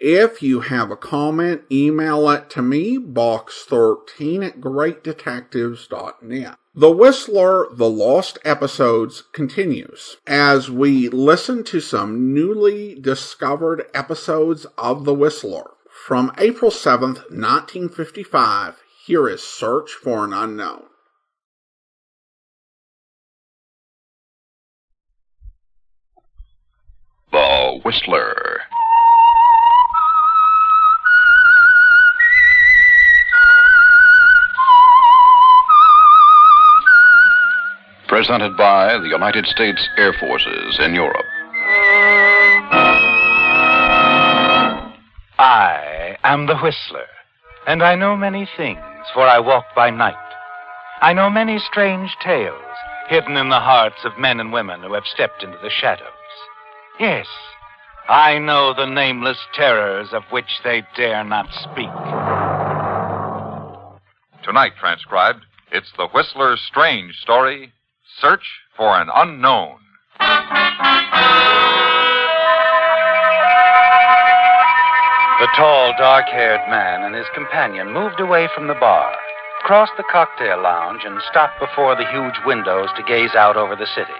If you have a comment, email it to me, box13 at greatdetectives.net. The Whistler, The Lost Episodes continues as we listen to some newly discovered episodes of The Whistler. From April 7th, 1955, here is Search for an Unknown. The Whistler. Presented by the United States Air Forces in Europe. I am the Whistler, and I know many things, for I walk by night. I know many strange tales hidden in the hearts of men and women who have stepped into the shadows. Yes, I know the nameless terrors of which they dare not speak. Tonight transcribed, it's the Whistler's strange story Search for an Unknown. The tall, dark haired man and his companion moved away from the bar, crossed the cocktail lounge, and stopped before the huge windows to gaze out over the city.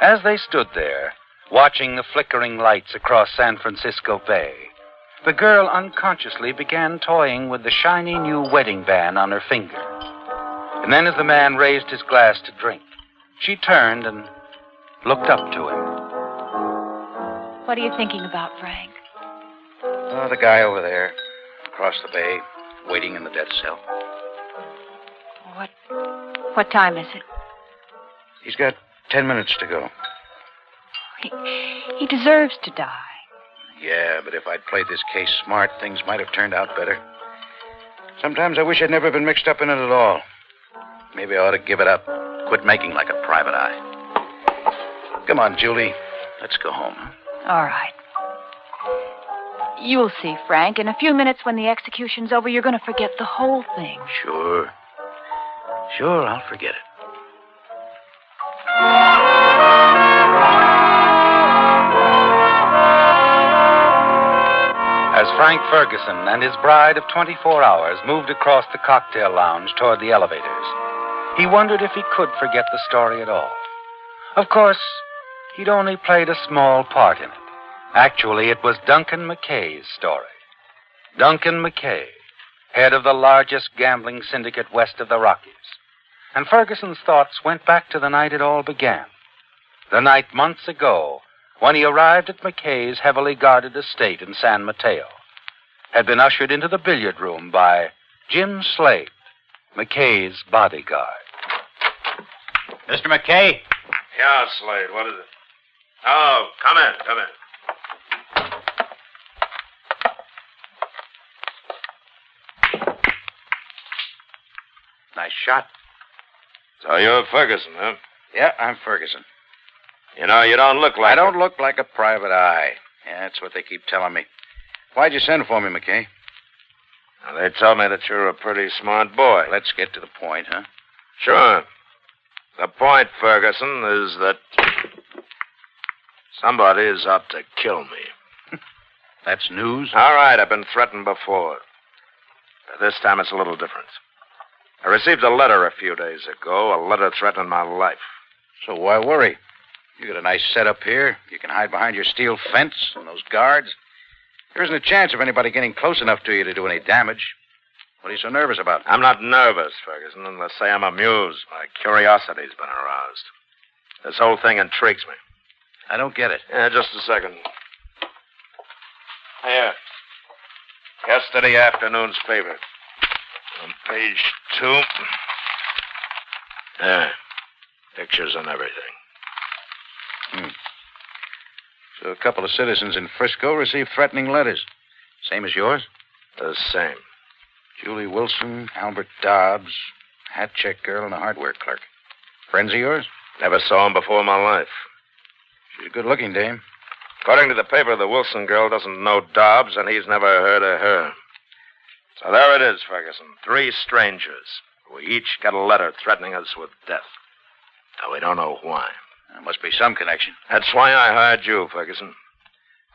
As they stood there, watching the flickering lights across San Francisco Bay, the girl unconsciously began toying with the shiny new wedding band on her finger. And then, as the man raised his glass to drink, she turned and looked up to him. What are you thinking about, Frank? Oh, the guy over there, across the bay, waiting in the death cell. What what time is it? He's got ten minutes to go. He, he deserves to die. Yeah, but if I'd played this case smart, things might have turned out better. Sometimes I wish I'd never been mixed up in it at all. Maybe I ought to give it up. Quit making like a private eye. Come on, Julie. Let's go home. All right. You'll see, Frank. In a few minutes, when the execution's over, you're going to forget the whole thing. Sure. Sure, I'll forget it. As Frank Ferguson and his bride of 24 hours moved across the cocktail lounge toward the elevators, he wondered if he could forget the story at all. Of course, he'd only played a small part in it. Actually, it was Duncan McKay's story. Duncan McKay, head of the largest gambling syndicate west of the Rockies. And Ferguson's thoughts went back to the night it all began. The night months ago when he arrived at McKay's heavily guarded estate in San Mateo, had been ushered into the billiard room by Jim Slade, McKay's bodyguard. Mr. McKay? Yeah, Slade, what is it? Oh, come in, come in. Nice shot. So you're Ferguson, huh? Yeah, I'm Ferguson. You know, you don't look like I don't look like a private eye. Yeah, that's what they keep telling me. Why'd you send for me, McKay? Well, they told me that you're a pretty smart boy. Let's get to the point, huh? Sure. The point, Ferguson, is that somebody is out to kill me. That's news. All right, I've been threatened before. But this time it's a little different. I received a letter a few days ago, a letter threatening my life. So why worry? You got a nice setup here. You can hide behind your steel fence and those guards. There isn't a chance of anybody getting close enough to you to do any damage. What are you so nervous about? I'm not nervous, Ferguson, unless say I'm amused. My curiosity's been aroused. This whole thing intrigues me. I don't get it. Yeah, just a second. Here. Yesterday afternoon's paper. On page two. There. Pictures and everything. Hmm. So a couple of citizens in Frisco received threatening letters. Same as yours? The same. Julie Wilson, Albert Dobbs, hat check girl, and a hardware clerk. Friends of yours? Never saw him before in my life. She's a good looking dame. According to the paper, the Wilson girl doesn't know Dobbs, and he's never heard of her. So there it is, Ferguson. Three strangers. We each got a letter threatening us with death. Though we don't know why. There must be some connection. That's why I hired you, Ferguson.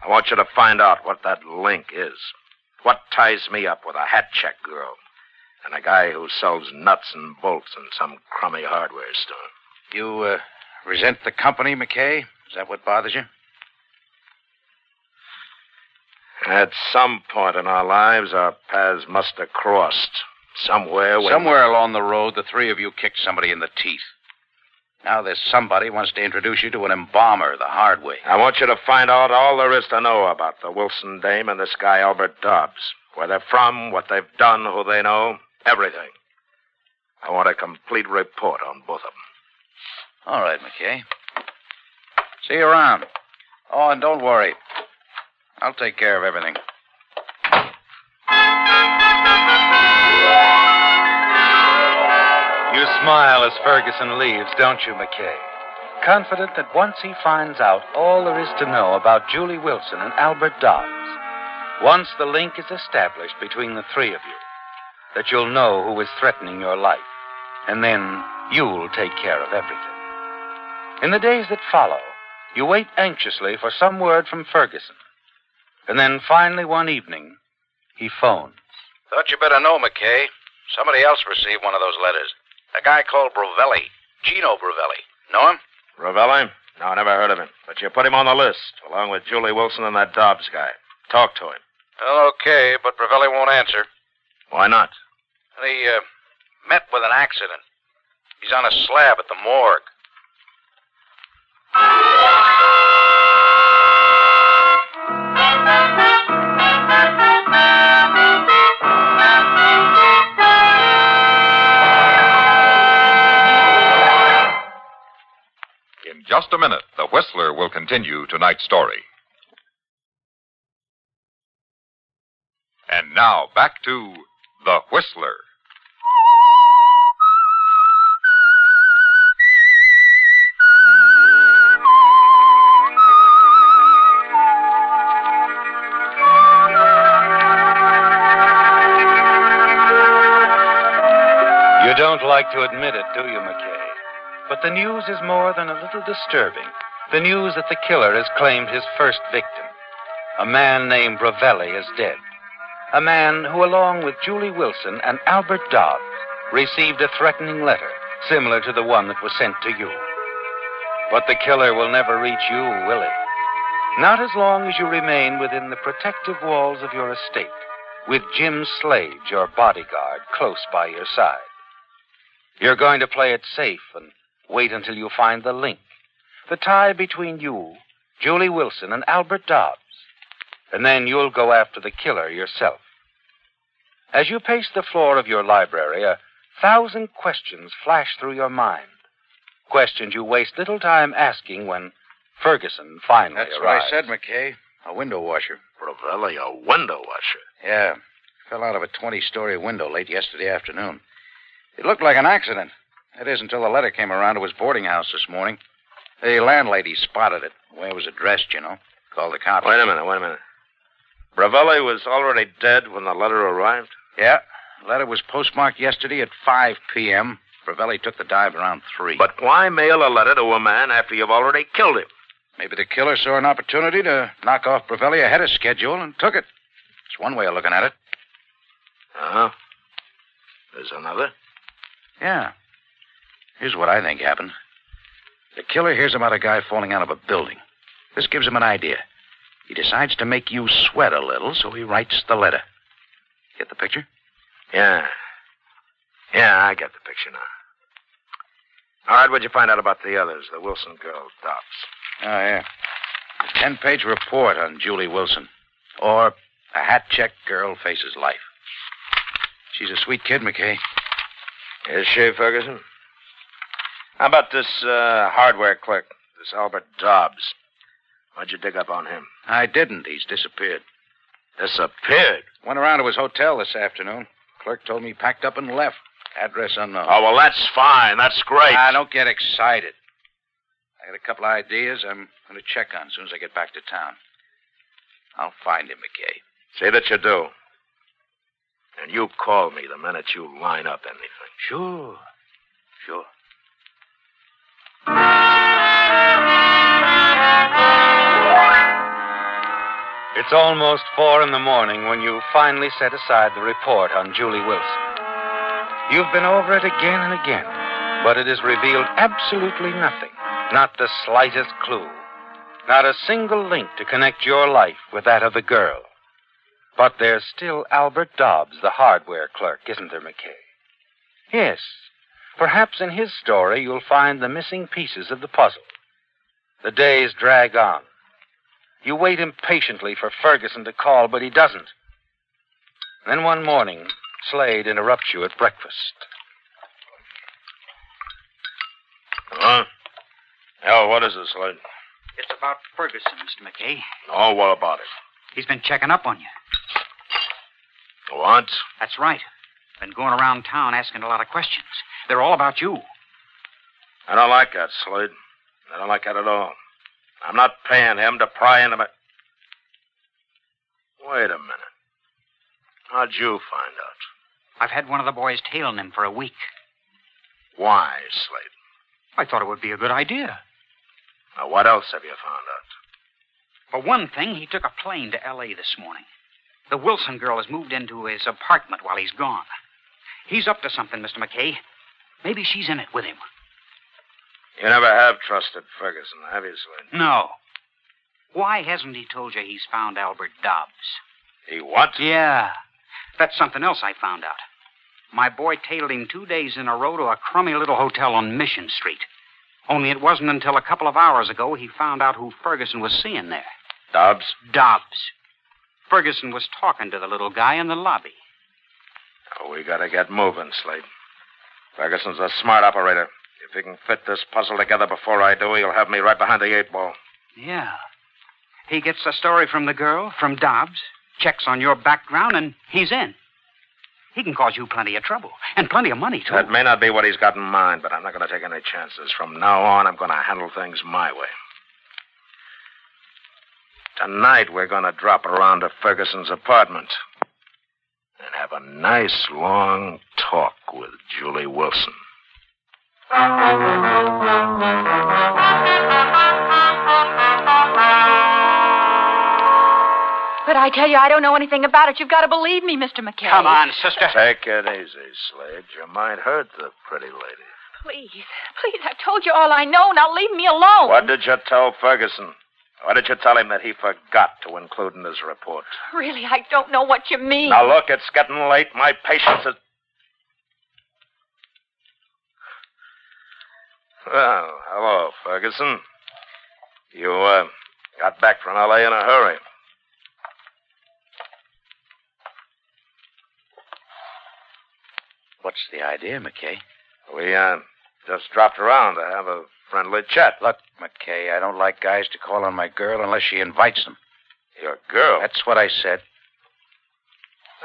I want you to find out what that link is. What ties me up with a hat check girl and a guy who sells nuts and bolts in some crummy hardware store. You, uh, resent the company, McKay? Is that what bothers you? At some point in our lives, our paths must have crossed. Somewhere when... Somewhere along the road, the three of you kicked somebody in the teeth. Now this somebody wants to introduce you to an embalmer the hard way. I want you to find out all there is to know about the Wilson dame and this guy, Albert Dobbs. Where they're from, what they've done, who they know, everything. I want a complete report on both of them. All right, McKay. See you around. Oh, and don't worry. I'll take care of everything. You smile as Ferguson leaves, don't you, McKay? Confident that once he finds out all there is to know about Julie Wilson and Albert Dobbs, once the link is established between the three of you, that you'll know who is threatening your life, and then you'll take care of everything. In the days that follow, you wait anxiously for some word from Ferguson. And then finally one evening, he phones. Thought you better know, McKay. Somebody else received one of those letters. A guy called Bravelli. Gino Bravelli. Know him? Ravelli? No, I never heard of him. But you put him on the list, along with Julie Wilson and that Dobbs guy. Talk to him. Well, okay, but Bravelli won't answer. Why not? He uh, met with an accident. He's on a slab at the morgue. In just a minute, the Whistler will continue tonight's story. And now back to The Whistler. You don't like to admit it, do you, McKay? But the news is more than a little disturbing. The news that the killer has claimed his first victim. A man named Bravelli is dead. A man who, along with Julie Wilson and Albert Dobbs, received a threatening letter similar to the one that was sent to you. But the killer will never reach you, will he? Not as long as you remain within the protective walls of your estate, with Jim Slade, your bodyguard, close by your side. You're going to play it safe and wait until you find the link, the tie between you, Julie Wilson, and Albert Dobbs. And then you'll go after the killer yourself. As you pace the floor of your library, a thousand questions flash through your mind. Questions you waste little time asking when Ferguson finally That's what. I said, McKay. A window washer. Ravelli, a window washer. Yeah. Fell out of a 20 story window late yesterday afternoon. It looked like an accident. That is until the letter came around to his boarding house this morning. The landlady spotted it, the way it was addressed, you know. Called the cops. Wait a minute, wait a minute. Bravelli was already dead when the letter arrived? Yeah. The letter was postmarked yesterday at 5 p.m. Bravelli took the dive around 3. But why mail a letter to a man after you've already killed him? maybe the killer saw an opportunity to knock off Bravelli ahead of schedule and took it. It's one way of looking at it. Uh huh. There's another. Yeah. Here's what I think happened. The killer hears about a guy falling out of a building. This gives him an idea. He decides to make you sweat a little, so he writes the letter. Get the picture? Yeah. Yeah, I get the picture now. All right, what'd you find out about the others? The Wilson girl, Dobbs. Oh, yeah. A ten page report on Julie Wilson. Or a hat check girl faces life. She's a sweet kid, McKay. Is she, Ferguson? How about this uh, hardware clerk, this Albert Dobbs? Why'd you dig up on him? I didn't. He's disappeared. Disappeared. Went around to his hotel this afternoon. Clerk told me he packed up and left. Address unknown. Oh, well, that's fine. That's great. Ah, don't get excited. I got a couple of ideas I'm going to check on as soon as I get back to town. I'll find him, McKay. Say that you do. And you call me the minute you line up anything. Sure. Sure. It's almost four in the morning when you finally set aside the report on Julie Wilson. You've been over it again and again, but it has revealed absolutely nothing, not the slightest clue, not a single link to connect your life with that of the girl. But there's still Albert Dobbs, the hardware clerk, isn't there, McKay? Yes. Perhaps in his story you'll find the missing pieces of the puzzle. The days drag on. You wait impatiently for Ferguson to call, but he doesn't. Then one morning, Slade interrupts you at breakfast. Huh? Hell, what is it, Slade? It's about Ferguson, Mr. McKay. Oh, what about it? He's been checking up on you. What? That's right. Been going around town asking a lot of questions. They're all about you. I don't like that, Slade. I don't like that at all. I'm not paying him to pry into my. Wait a minute. How'd you find out? I've had one of the boys tailing him for a week. Why, Slade? I thought it would be a good idea. Now, what else have you found out? For one thing, he took a plane to L.A. this morning. The Wilson girl has moved into his apartment while he's gone. He's up to something, Mr. McKay. Maybe she's in it with him. You never have trusted Ferguson, have you, Slade? No. Why hasn't he told you he's found Albert Dobbs? He what? Yeah. That's something else I found out. My boy tailed him two days in a row to a crummy little hotel on Mission Street. Only it wasn't until a couple of hours ago he found out who Ferguson was seeing there. Dobbs? Dobbs. Ferguson was talking to the little guy in the lobby. Oh, we gotta get moving, Slade. Ferguson's a smart operator. If he can fit this puzzle together before I do, he'll have me right behind the eight ball. Yeah. He gets the story from the girl, from Dobbs, checks on your background, and he's in. He can cause you plenty of trouble, and plenty of money, too. That may not be what he's got in mind, but I'm not going to take any chances. From now on, I'm going to handle things my way. Tonight, we're going to drop around to Ferguson's apartment and have a nice long talk with Julie Wilson. But I tell you, I don't know anything about it. You've got to believe me, Mr. McKay. Come on, sister. Take it easy, Slade. You might hurt the pretty lady. Please, please, I've told you all I know. Now leave me alone. What did you tell Ferguson? Why did you tell him that he forgot to include in his report? Really, I don't know what you mean. Now, look, it's getting late. My patience is. Well, hello, Ferguson. You, uh, got back from L.A. in a hurry. What's the idea, McKay? We, uh, just dropped around to have a friendly chat. Look, McKay, I don't like guys to call on my girl unless she invites them. Your girl? That's what I said.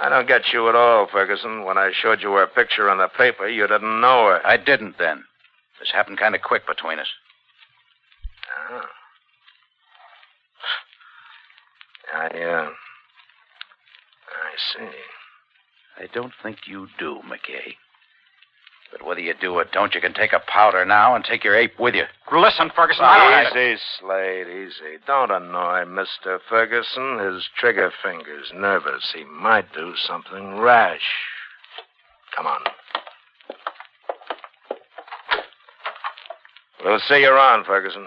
I don't get you at all, Ferguson. When I showed you her picture in the paper, you didn't know her. I didn't then. This happened kind of quick between us. Oh. I, uh. I see. I don't think you do, McKay. But whether you do or don't, you can take a powder now and take your ape with you. Listen, Ferguson, I don't have Easy, Slade, easy. Don't annoy Mr. Ferguson. His trigger finger's nervous. He might do something rash. Come on. We'll see you around, Ferguson.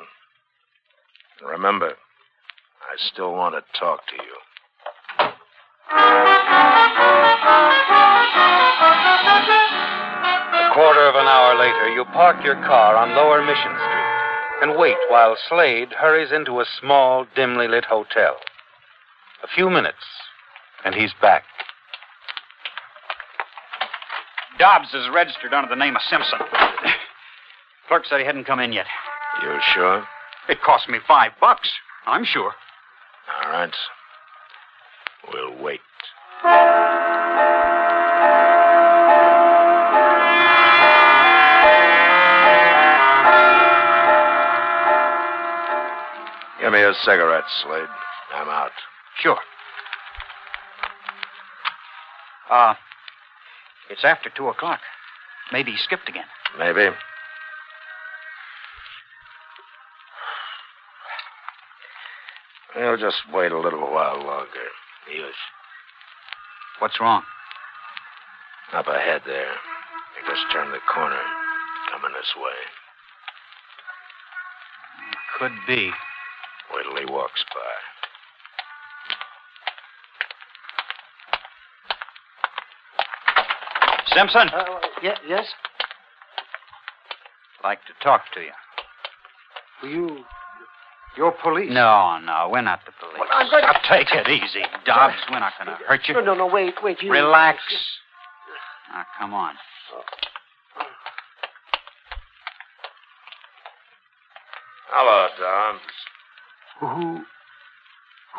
And remember, I still want to talk to you. A quarter of an hour later, you park your car on Lower Mission Street and wait while Slade hurries into a small, dimly lit hotel. A few minutes, and he's back. Dobbs is registered under the name of Simpson. Clerk said he hadn't come in yet. You sure? It cost me five bucks. I'm sure. All right. We'll wait. Give me a cigarette, Slade. I'm out. Sure. Uh, it's after two o'clock. Maybe he skipped again. Maybe. We'll just wait a little while longer. Yes. What's wrong? Up ahead there. You just turn the corner. Coming this way. Could be. Wait till he walks by. Simpson, Uh, ye- yes? like to talk to you. Well, you. You're police. No, no, we're not the police. Well, I'm going to- Now, take it easy, Dobbs. We're not going to hurt you. No, no, no, wait, wait. You... Relax. Now, come on. Hello, Dobbs. Who.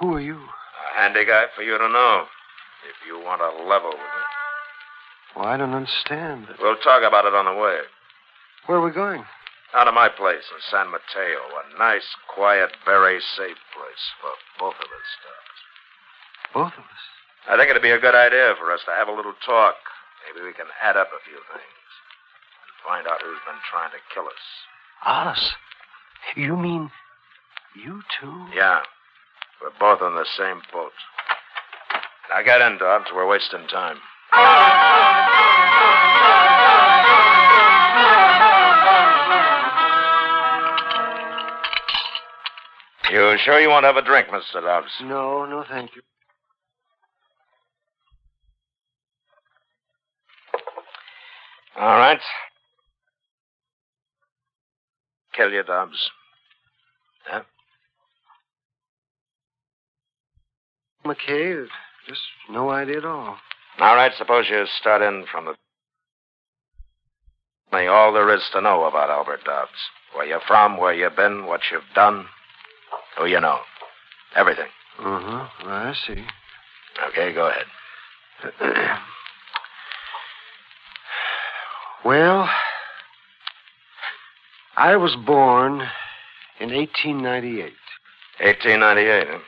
Who are you? A handy guy for you to know. If you want to level with me. Well, I don't understand. We'll talk about it on the way. Where are we going? Out of my place in San Mateo. A nice, quiet, very safe place for both of us, Dobbs. Both of us. I think it'd be a good idea for us to have a little talk. Maybe we can add up a few things. And find out who's been trying to kill us. Us? You mean. You two? Yeah. We're both on the same boat. Now get in, Dobbs. We're wasting time. Sure you won't have a drink, Mr. Dobbs? No, no, thank you. All right. Kill you, Dobbs. Yeah? McKay, just no idea at all. All right, suppose you start in from the. Me all there is to know about Albert Dobbs. Where you're from, where you've been, what you've done, who you know. Everything. Uh huh. I see. Okay, go ahead. well, I was born in 1898. 1898, huh?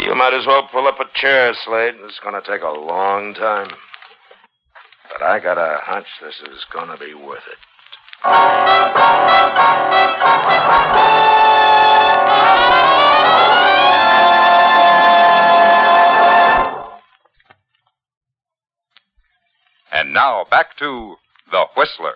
You might as well pull up a chair, Slade. This is going to take a long time. But I got a hunch this is going to be worth it. And now back to The Whistler.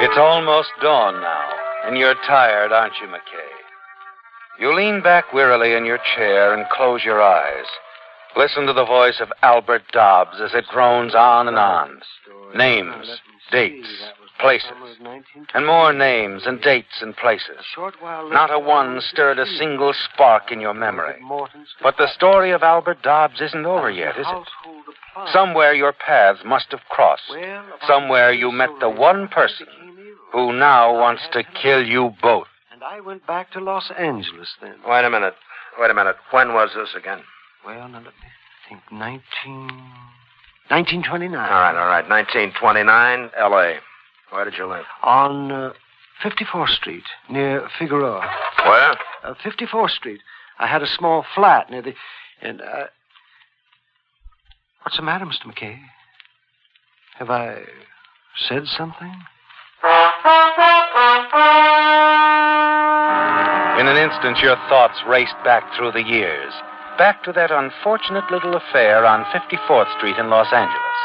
It's almost dawn now, and you're tired, aren't you, McKay? You lean back wearily in your chair and close your eyes. Listen to the voice of Albert Dobbs as it drones on and on. Names, dates, places, and more names and dates and places. Not a one stirred a single spark in your memory. But the story of Albert Dobbs isn't over yet, is it? Somewhere your paths must have crossed. Somewhere you met the one person who now wants to kill you both. I went back to Los Angeles then. Wait a minute. Wait a minute. When was this again? Well, now let me think. 19... 1929. All right, all right. 1929, L.A. Where did you live? On uh, 54th Street, near Figueroa. Where? Uh, 54th Street. I had a small flat near the. And, uh. What's the matter, Mr. McKay? Have I said something? In an instant, your thoughts raced back through the years, back to that unfortunate little affair on 54th Street in Los Angeles.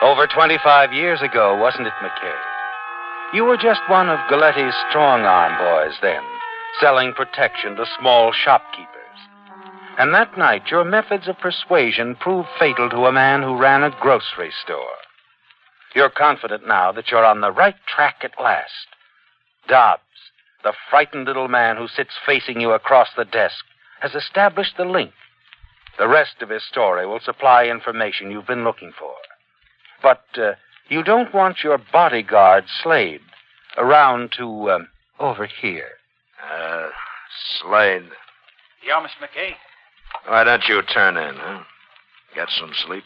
Over 25 years ago, wasn't it, McKay? You were just one of Galetti's strong arm boys then, selling protection to small shopkeepers. And that night, your methods of persuasion proved fatal to a man who ran a grocery store. You're confident now that you're on the right track at last. Dobbs, the frightened little man who sits facing you across the desk, has established the link. The rest of his story will supply information you've been looking for. But uh, you don't want your bodyguard, Slade, around to um, over here. Uh, Slade. Yeah, Miss McKay. Why don't you turn in, huh? Get some sleep?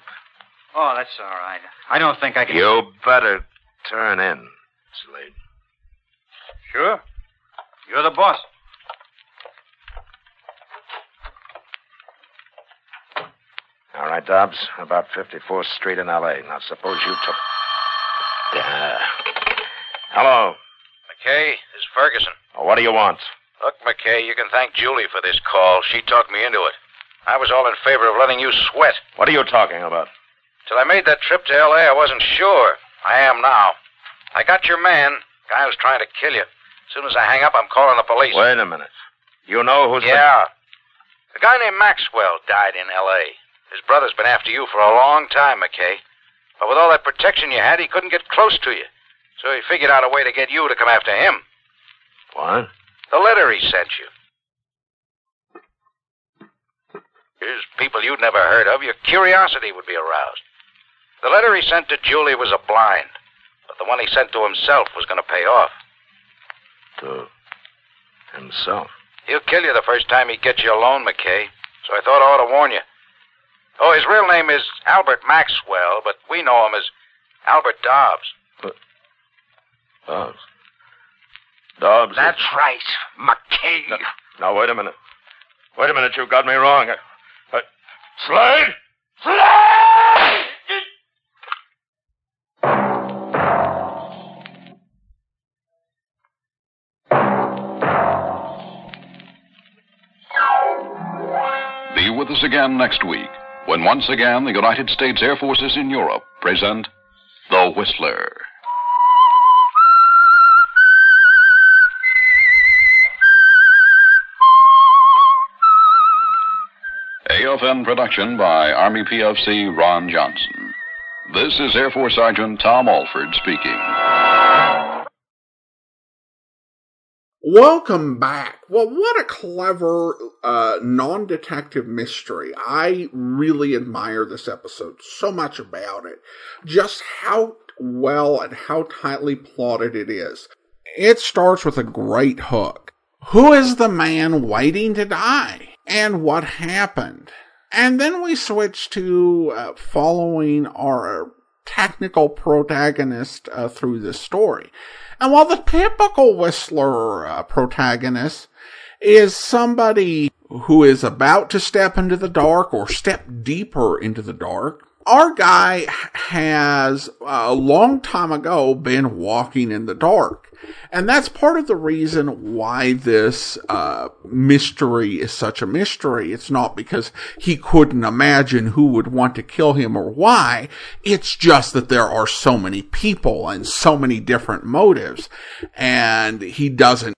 Oh, that's all right. I don't think I can. You better turn in, Slade. Sure. You're the boss. All right, Dobbs. About 54th Street in L.A. Now, suppose you took. Yeah. Hello. McKay, this is Ferguson. Oh, what do you want? Look, McKay, you can thank Julie for this call. She talked me into it. I was all in favor of letting you sweat. What are you talking about? Till I made that trip to L.A., I wasn't sure. I am now. I got your man, guy who's trying to kill you. As soon as I hang up, I'm calling the police. Wait a minute. You know who's. Yeah. A guy named Maxwell died in L.A. His brother's been after you for a long time, McKay. But with all that protection you had, he couldn't get close to you. So he figured out a way to get you to come after him. What? The letter he sent you. Here's people you'd never heard of. Your curiosity would be aroused. The letter he sent to Julie was a blind, but the one he sent to himself was going to pay off. To himself? He'll kill you the first time he gets you alone, McKay. So I thought I ought to warn you. Oh, his real name is Albert Maxwell, but we know him as Albert Dobbs. But Dobbs. Dobbs. That's right, McKay. No, no, wait a minute. Wait a minute, you got me wrong. I, I, Slade! Slade! With us again next week when once again the United States Air Forces in Europe present The Whistler. AFN production by Army PFC Ron Johnson. This is Air Force Sergeant Tom Alford speaking. Welcome back. Well, what a clever uh, non detective mystery. I really admire this episode so much about it. Just how well and how tightly plotted it is. It starts with a great hook. Who is the man waiting to die? And what happened? And then we switch to uh, following our technical protagonist uh, through the story. And while the typical Whistler uh, protagonist is somebody who is about to step into the dark or step deeper into the dark, our guy has a long time ago been walking in the dark. And that's part of the reason why this uh, mystery is such a mystery. It's not because he couldn't imagine who would want to kill him or why. It's just that there are so many people and so many different motives. And he doesn't